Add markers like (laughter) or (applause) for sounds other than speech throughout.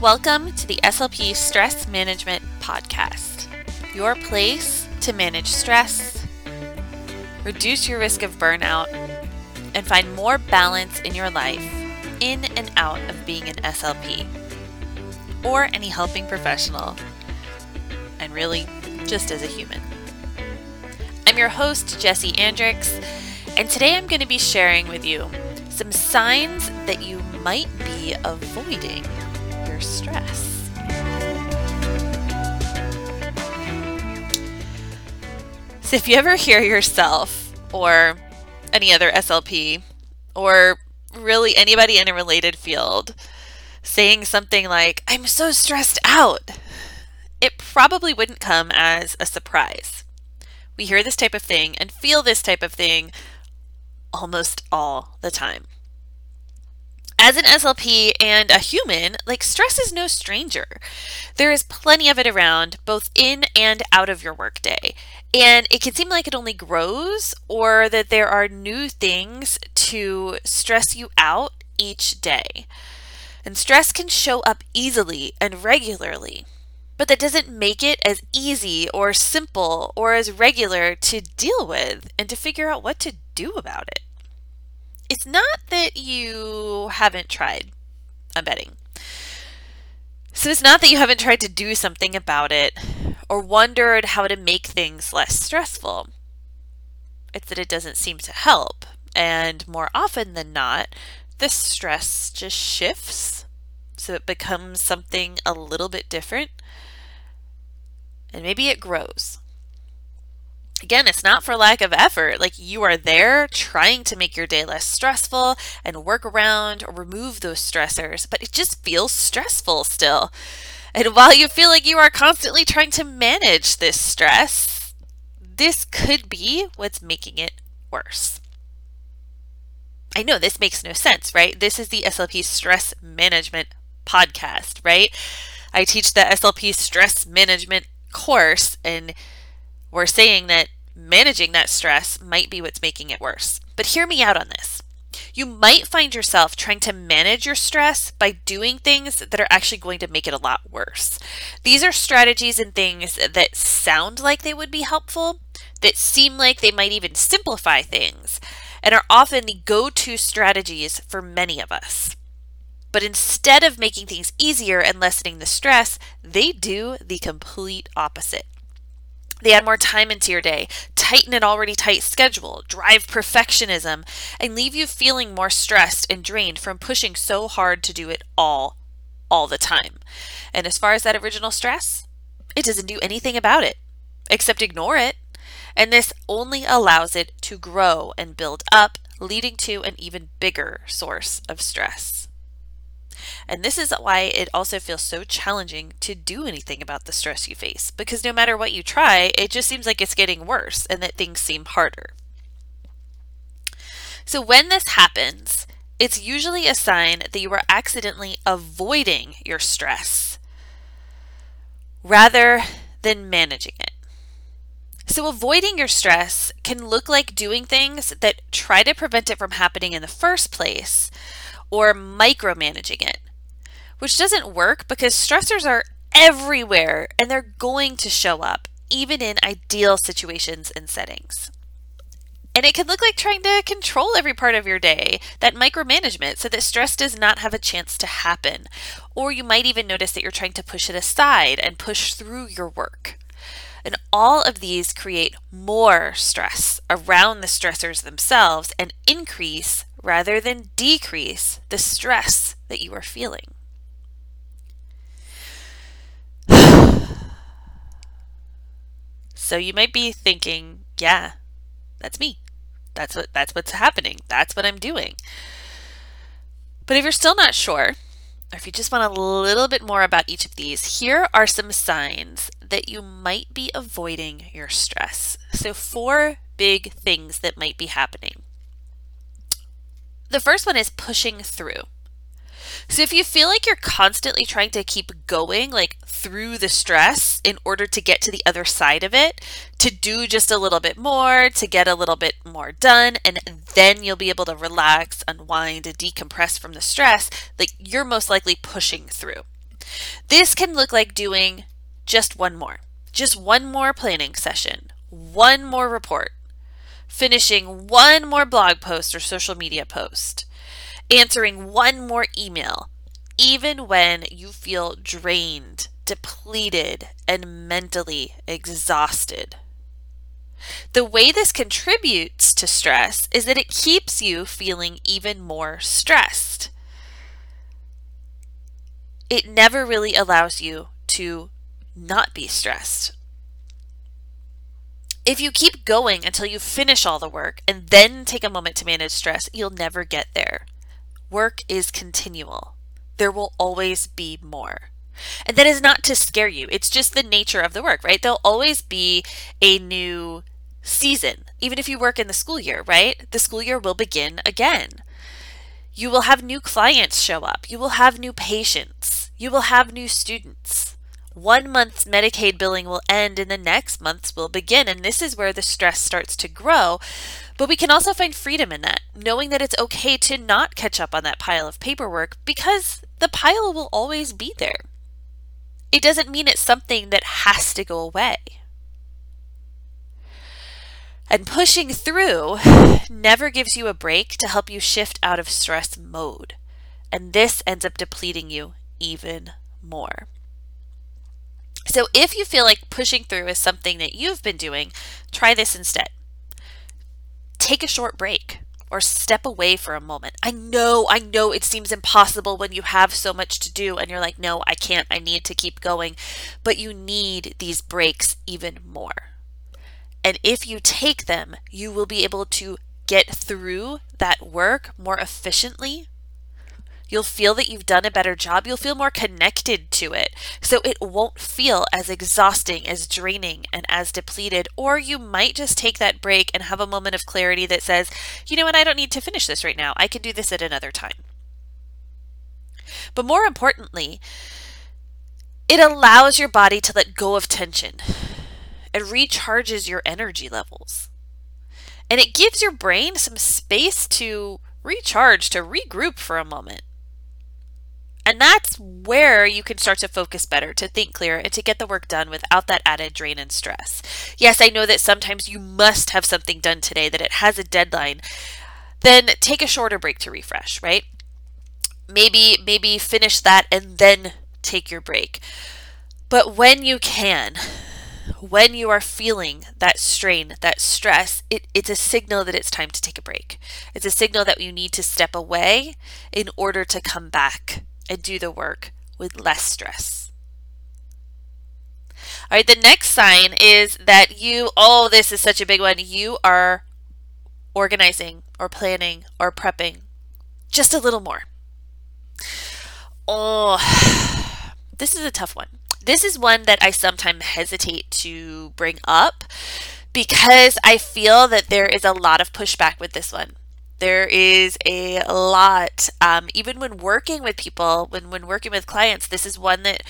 Welcome to the SLP Stress Management Podcast, your place to manage stress, reduce your risk of burnout, and find more balance in your life in and out of being an SLP or any helping professional, and really just as a human. I'm your host, Jessi Andricks, and today I'm going to be sharing with you some signs that you might be avoiding stress. So, if you ever hear yourself or any other SLP or really anybody in a related field saying something like, I'm so stressed out, it probably wouldn't come as a surprise. We hear this type of thing and feel this type of thing almost all the time. As an SLP and a human, like stress is no stranger. There is plenty of it around, both in and out of your workday. And it can seem like it only grows or that there are new things to stress you out each day. And stress can show up easily and regularly, but that doesn't make it as easy or simple or as regular to deal with and to figure out what to do about it it's not that you haven't tried, I'm betting. So it's not that you haven't tried to do something about it or wondered how to make things less stressful. It's that it doesn't seem to help. And more often than not, the stress just shifts. So it becomes something a little bit different. And maybe it grows again, it's not for lack of effort. Like you are there trying to make your day less stressful and work around or remove those stressors, but it just feels stressful still. And while you feel like you are constantly trying to manage this stress, this could be what's making it worse. I know this makes no sense, right? This is the SLP stress management podcast, right? I teach the SLP stress management course and we're saying that managing that stress might be what's making it worse. But hear me out on this. You might find yourself trying to manage your stress by doing things that are actually going to make it a lot worse. These are strategies and things that sound like they would be helpful, that seem like they might even simplify things, and are often the go to strategies for many of us. But instead of making things easier and lessening the stress, they do the complete opposite. They add more time into your day, tighten an already tight schedule, drive perfectionism, and leave you feeling more stressed and drained from pushing so hard to do it all, all the time. And as far as that original stress, it doesn't do anything about it except ignore it. And this only allows it to grow and build up, leading to an even bigger source of stress. And this is why it also feels so challenging to do anything about the stress you face, because no matter what you try, it just seems like it's getting worse and that things seem harder. So when this happens, it's usually a sign that you are accidentally avoiding your stress rather than managing it. So, avoiding your stress can look like doing things that try to prevent it from happening in the first place or micromanaging it, which doesn't work because stressors are everywhere and they're going to show up, even in ideal situations and settings. And it can look like trying to control every part of your day, that micromanagement, so that stress does not have a chance to happen. Or you might even notice that you're trying to push it aside and push through your work. And all of these create more stress around the stressors themselves and increase rather than decrease the stress that you are feeling. So you might be thinking, yeah, that's me. That's what that's what's happening. That's what I'm doing. But if you're still not sure, or if you just want a little bit more about each of these, here are some signs that you might be avoiding your stress. So, four big things that might be happening. The first one is pushing through. So if you feel like you're constantly trying to keep going, like through the stress in order to get to the other side of it, to do just a little bit more, to get a little bit more done, and then you'll be able to relax, unwind, and decompress from the stress, like you're most likely pushing through. This can look like doing just one more, just one more planning session, one more report, finishing one more blog post or social media post, answering one more email, even when you feel drained, depleted, and mentally exhausted. The way this contributes to stress is that it keeps you feeling even more stressed. It never really allows you to not be stressed. If you keep going until you finish all the work and then take a moment to manage stress, you'll never get there. Work is continual. There will always be more. And that is not to scare you. It's just the nature of the work, right? There'll always be a new season, even if you work in the school year, right? The school year will begin again. You will have new clients show up. You will have new patients. You will have new students. One month's Medicaid billing will end and the next month's will begin. And this is where the stress starts to grow. But we can also find freedom in that, knowing that it's okay to not catch up on that pile of paperwork because the pile will always be there. It doesn't mean it's something that has to go away. And pushing through never gives you a break to help you shift out of stress mode. And this ends up depleting you even more. So if you feel like pushing through is something that you've been doing, try this instead. Take a short break or step away for a moment. I know, I know it seems impossible when you have so much to do and you're like, no, I can't, I need to keep going. But you need these breaks even more. And if you take them, you will be able to get through that work more efficiently. You'll feel that you've done a better job. You'll feel more connected to it. So it won't feel as exhausting, as draining, and as depleted. Or you might just take that break and have a moment of clarity that says, you know what, I don't need to finish this right now. I can do this at another time. But more importantly, it allows your body to let go of tension. It recharges your energy levels. And it gives your brain some space to recharge, to regroup for a moment. And that's where you can start to focus better, to think clearer, and to get the work done without that added drain and stress. Yes, I know that sometimes you must have something done today, that it has a deadline. Then take a shorter break to refresh, right? Maybe maybe finish that and then take your break. But when you can, when you are feeling that strain, that stress, it, it's a signal that it's time to take a break. It's a signal that you need to step away in order to come back and do the work with less stress. All right, the next sign is that you, oh, this is such a big one, you are organizing or planning or prepping just a little more. Oh, (sighs) this is a tough one. This is one that I sometimes hesitate to bring up because I feel that there is a lot of pushback with this one. There is a lot, um, even when working with people, when, when working with clients, this is one that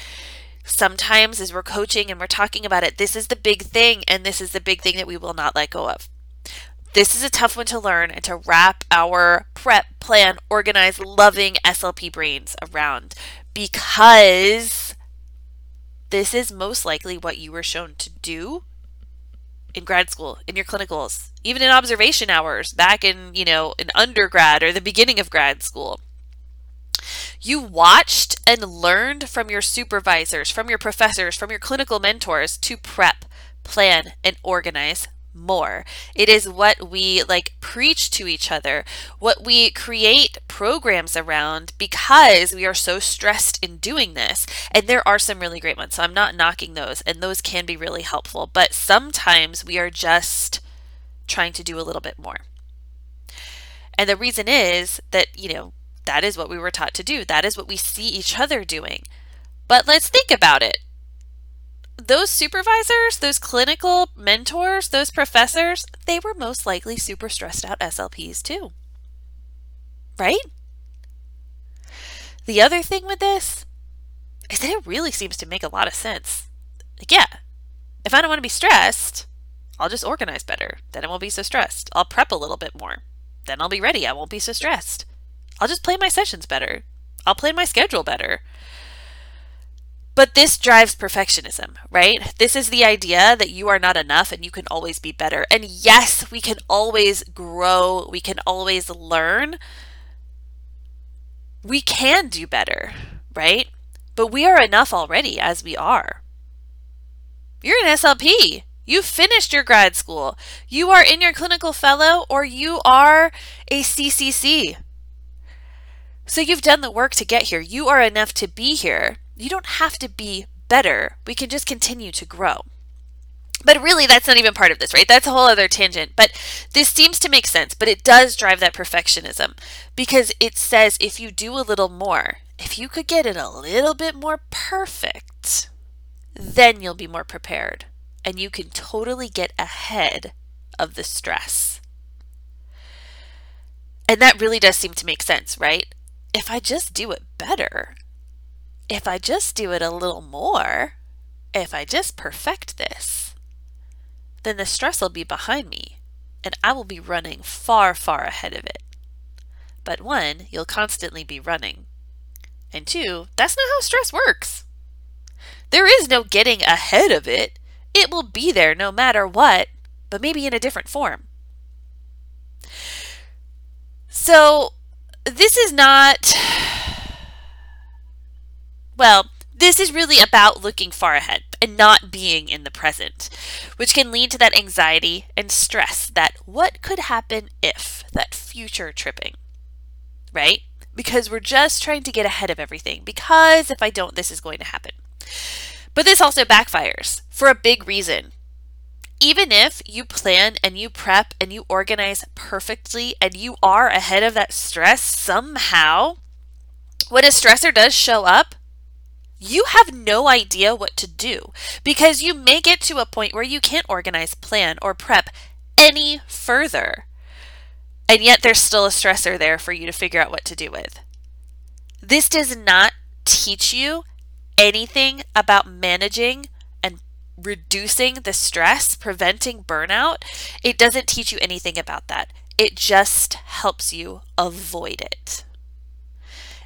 sometimes as we're coaching and we're talking about it, this is the big thing, and this is the big thing that we will not let go of. This is a tough one to learn and to wrap our prep, plan, organize, loving SLP brains around because this is most likely what you were shown to do in grad school, in your clinicals, even in observation hours back in, you know, in undergrad or the beginning of grad school. You watched and learned from your supervisors, from your professors, from your clinical mentors to prep, plan, and organize more. It is what we like preach to each other, what we create programs around because we are so stressed in doing this. And there are some really great ones. So I'm not knocking those, and those can be really helpful. But sometimes we are just trying to do a little bit more. And the reason is that, you know, that is what we were taught to do. That is what we see each other doing. But let's think about it those supervisors, those clinical mentors, those professors, they were most likely super stressed out SLPs too. Right? The other thing with this is that it really seems to make a lot of sense. Like, yeah, if I don't want to be stressed, I'll just organize better. Then I won't be so stressed. I'll prep a little bit more. Then I'll be ready. I won't be so stressed. I'll just plan my sessions better. I'll plan my schedule better. But this drives perfectionism, right? This is the idea that you are not enough and you can always be better. And yes, we can always grow, we can always learn. We can do better, right? But we are enough already as we are. You're an SLP. You finished your grad school. You are in your clinical fellow or you are a CCC. So you've done the work to get here. You are enough to be here. You don't have to be better. We can just continue to grow. But really, that's not even part of this, right? That's a whole other tangent. But this seems to make sense, but it does drive that perfectionism because it says if you do a little more, if you could get it a little bit more perfect, then you'll be more prepared and you can totally get ahead of the stress. And that really does seem to make sense, right? if I just do it better, if I just do it a little more, if I just perfect this, then the stress will be behind me and I will be running far, far ahead of it. But one, you'll constantly be running. And two, that's not how stress works. There is no getting ahead of it. It will be there no matter what, but maybe in a different form. So, this is not. Well, this is really about looking far ahead and not being in the present, which can lead to that anxiety and stress that what could happen if, that future tripping, right? Because we're just trying to get ahead of everything, because if I don't, this is going to happen. But this also backfires for a big reason even if you plan and you prep and you organize perfectly and you are ahead of that stress somehow, when a stressor does show up, you have no idea what to do because you may get to a point where you can't organize, plan, or prep any further. And yet there's still a stressor there for you to figure out what to do with. This does not teach you anything about managing and reducing the stress, preventing burnout, it doesn't teach you anything about that. It just helps you avoid it.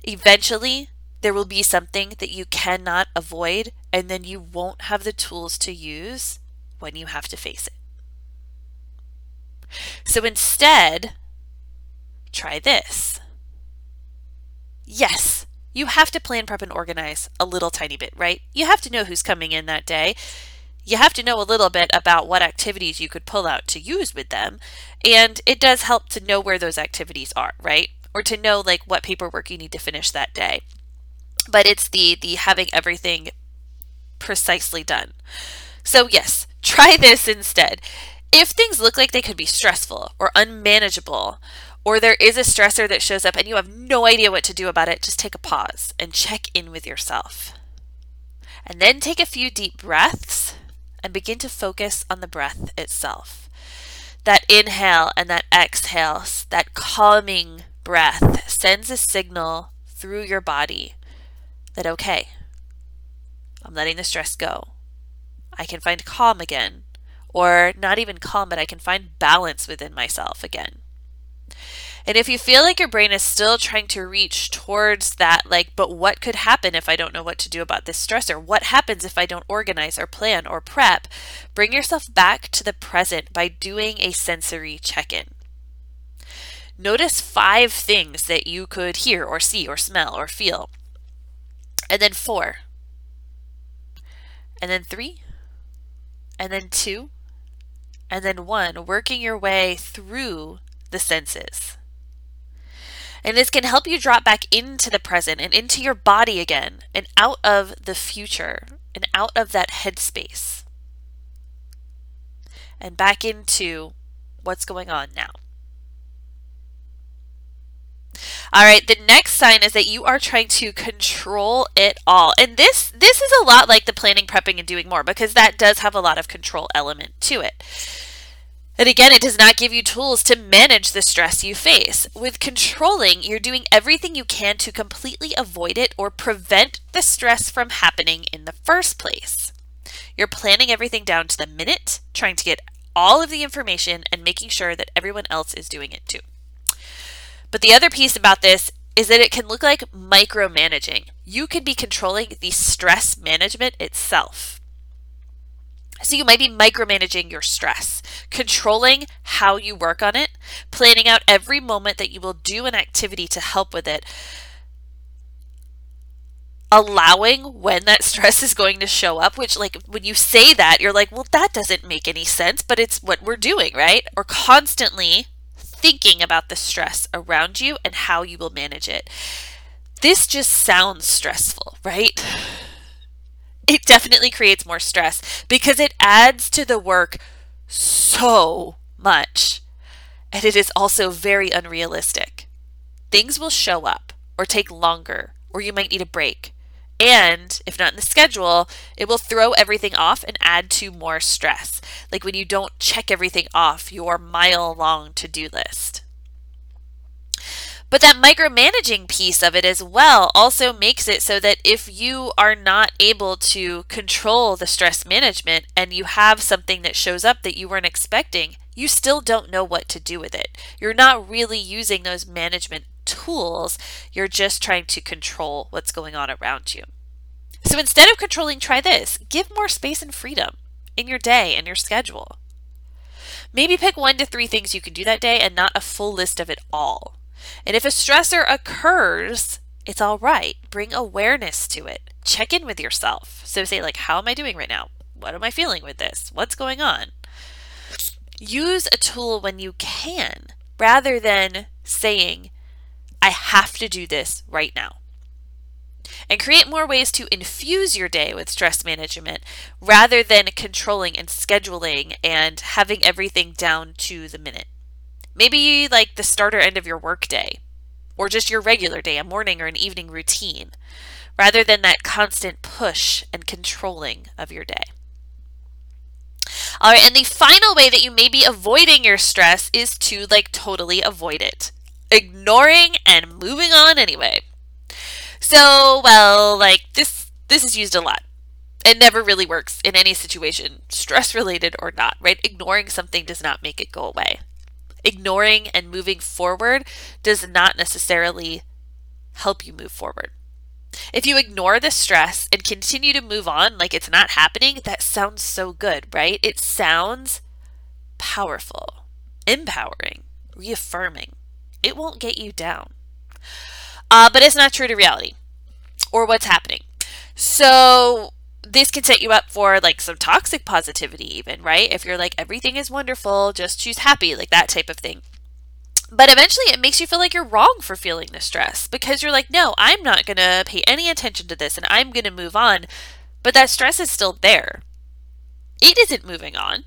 Eventually, there will be something that you cannot avoid, and then you won't have the tools to use when you have to face it. So instead, try this. Yes, you have to plan, prep, and organize a little tiny bit, right? You have to know who's coming in that day you have to know a little bit about what activities you could pull out to use with them. And it does help to know where those activities are, right? Or to know like what paperwork you need to finish that day. But it's the the having everything precisely done. So yes, (laughs) try this instead. If things look like they could be stressful or unmanageable, or there is a stressor that shows up and you have no idea what to do about it, just take a pause and check in with yourself. And then take a few deep breaths and begin to focus on the breath itself. That inhale and that exhale, that calming breath sends a signal through your body that, okay, I'm letting the stress go. I can find calm again. Or not even calm, but I can find balance within myself again. And if you feel like your brain is still trying to reach towards that, like, but what could happen if I don't know what to do about this stressor? What happens if I don't organize or plan or prep? Bring yourself back to the present by doing a sensory check in. Notice five things that you could hear or see or smell or feel. And then four. And then three. And then two. And then one, working your way through the senses. And this can help you drop back into the present and into your body again and out of the future and out of that headspace and back into what's going on now. All right, the next sign is that you are trying to control it all. And this this is a lot like the planning, prepping and doing more because that does have a lot of control element to it. And again, it does not give you tools to manage the stress you face. With controlling, you're doing everything you can to completely avoid it or prevent the stress from happening in the first place. You're planning everything down to the minute, trying to get all of the information and making sure that everyone else is doing it too. But the other piece about this is that it can look like micromanaging. You could be controlling the stress management itself. So you might be micromanaging your stress, controlling how you work on it, planning out every moment that you will do an activity to help with it, allowing when that (laughs) stress is going to show up, which, like, when you say that, you're like, well, that doesn't make any sense, but it's what we're doing, right? Or constantly thinking about the stress around you and how you will manage it. This just sounds stressful, right? It definitely creates more stress because it adds to the work so much. And it is also very unrealistic. Things will show up or take longer, or you might need a break. And if not in the schedule, it will throw everything off and add to more stress. Like when you don't check everything off your mile long to do list. But that micromanaging piece of it as well also makes it so that if you are not able to control the stress management and you have something that shows up that you weren't expecting, you still don't know what to do with it. You're not really using those management tools, you're just trying to control what's going on around you. So instead of controlling, try this give more space and freedom in your day and your schedule. Maybe pick one to three things you can do that day and not a full list of it all. And if a stressor occurs, it's all right. Bring awareness to it. Check in with yourself. So say, like, how am I doing right now? What am I feeling with this? What's going on? Use a tool when you can rather than saying, I have to do this right now. And create more ways to infuse your day with stress management rather than controlling and scheduling and having everything down to the minute. Maybe like the start or end of your workday, or just your regular day, a morning or an evening routine, rather than that constant push and controlling of your day. All right, and the final way that you may be avoiding your stress is to like totally avoid it ignoring and moving on anyway. So, well, like this this is used a lot. It never really works in any situation, stress related or not, right? Ignoring something does not make it go away. Ignoring and moving forward does not necessarily help you move forward. If you ignore the stress and continue to move on like it's not happening, that sounds so good, right? It sounds powerful, empowering, reaffirming it won't get you down. Uh, but it's not true to reality or what's happening. So this can set you up for like some toxic positivity, even, right? If you're like, everything is wonderful, just choose happy, like that type of thing. But eventually it makes you feel like you're wrong for feeling the stress because you're like, no, I'm not going to pay any attention to this and I'm going to move on. But that stress is still there. It isn't moving on.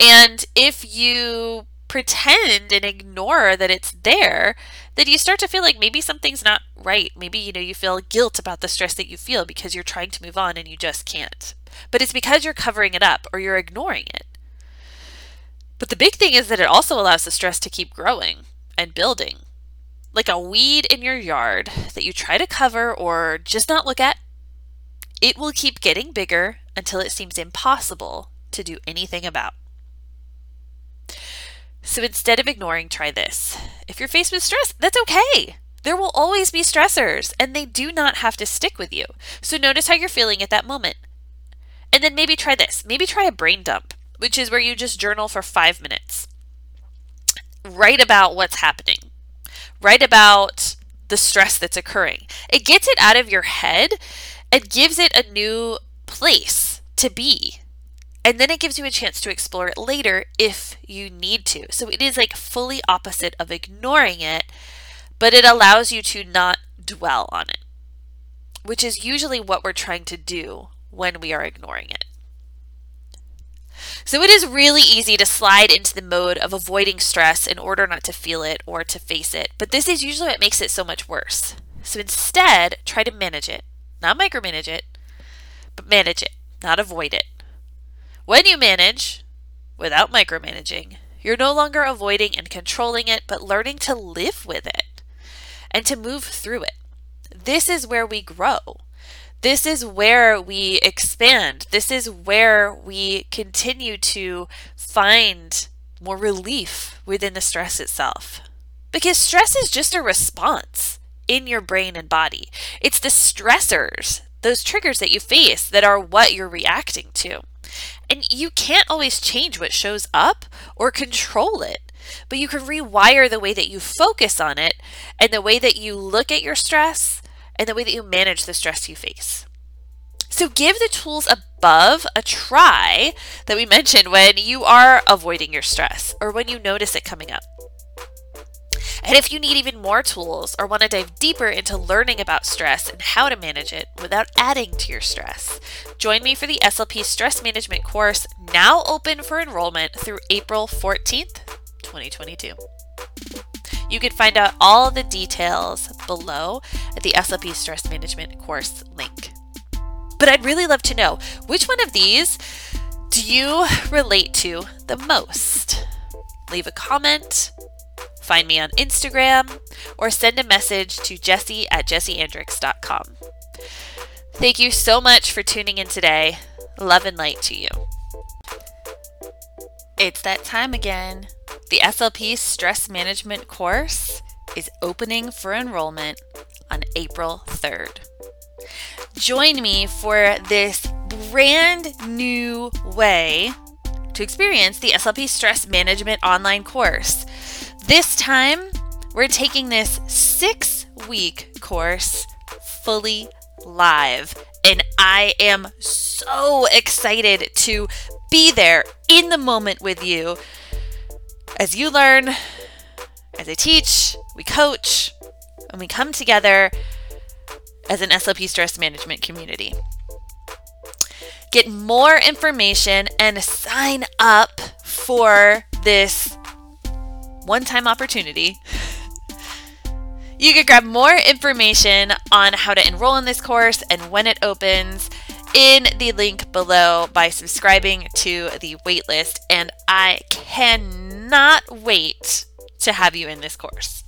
And if you pretend and ignore that it's there, then you start to feel like maybe something's not right. Maybe, you know, you feel guilt about the stress that you feel because you're trying to move on and you just can't. But it's because you're covering it up or you're ignoring it. But the big thing is that it also allows the stress to keep growing and building. Like a weed in your yard that you try to cover or just not look at, it will keep getting bigger until it seems impossible to do anything about. So instead of ignoring, try this. If you're faced with stress, that's okay. There will always be stressors, and they do not have to stick with you. So notice how you're feeling at that moment. And then maybe try this. Maybe try a brain dump, which is where you just journal for five minutes. Write about what's happening. Write about the stress that's occurring. It gets it out of your head and gives it a new place to be and then it gives you a chance to explore it later if you need to. So it is like fully opposite of ignoring it, but it allows you to not dwell on it, which is usually what we're trying to do when we are ignoring it. So it is really easy to slide into the mode of avoiding stress in order not to feel it or to face it, but this is usually what makes it so much worse. So instead, try to manage it, not micromanage it, but manage it, not avoid it. When you manage, without micromanaging, you're no longer avoiding and controlling it, but learning to live with it and to move through it. This is where we grow. This is where we expand. This is where we continue to find more relief within the stress itself. Because stress is just a response. in your brain and body. It's the stressors, those triggers that you face, that are what you're reacting to. And you can't always change what shows up or control it, but you can rewire the way that you focus on it and the way that you look at your stress and the way that you manage the stress you face. So give the tools above a try that we (laughs) mentioned when you are avoiding your stress or when you notice it coming up. And if you need even more tools or want to dive deeper into learning about stress and how to manage it without adding to your stress, join me for the SLP Stress Management course now open for enrollment through April 14th, 2022. You can find out all the details below at the SLP Stress Management course link. But I'd really love to know which one of these do you relate to the most? Leave a comment, find me on Instagram, or send a message to jessi at jessiandricks.com. Thank you so much for tuning in today. Love and light to you. It's that time again. The SLP Stress Management course is opening for enrollment on April 3rd. Join me for this brand new way to experience the SLP Stress Management online course. This time, we're taking this six week course fully live. And I am so excited to be there in the moment with you as you learn, as I teach, we coach, and we come together as an SLP stress management community. Get more information and sign up for this one time opportunity. You can grab more information on how to enroll in this course and when it opens in the link below by subscribing to the waitlist. And I cannot wait to have you in this course.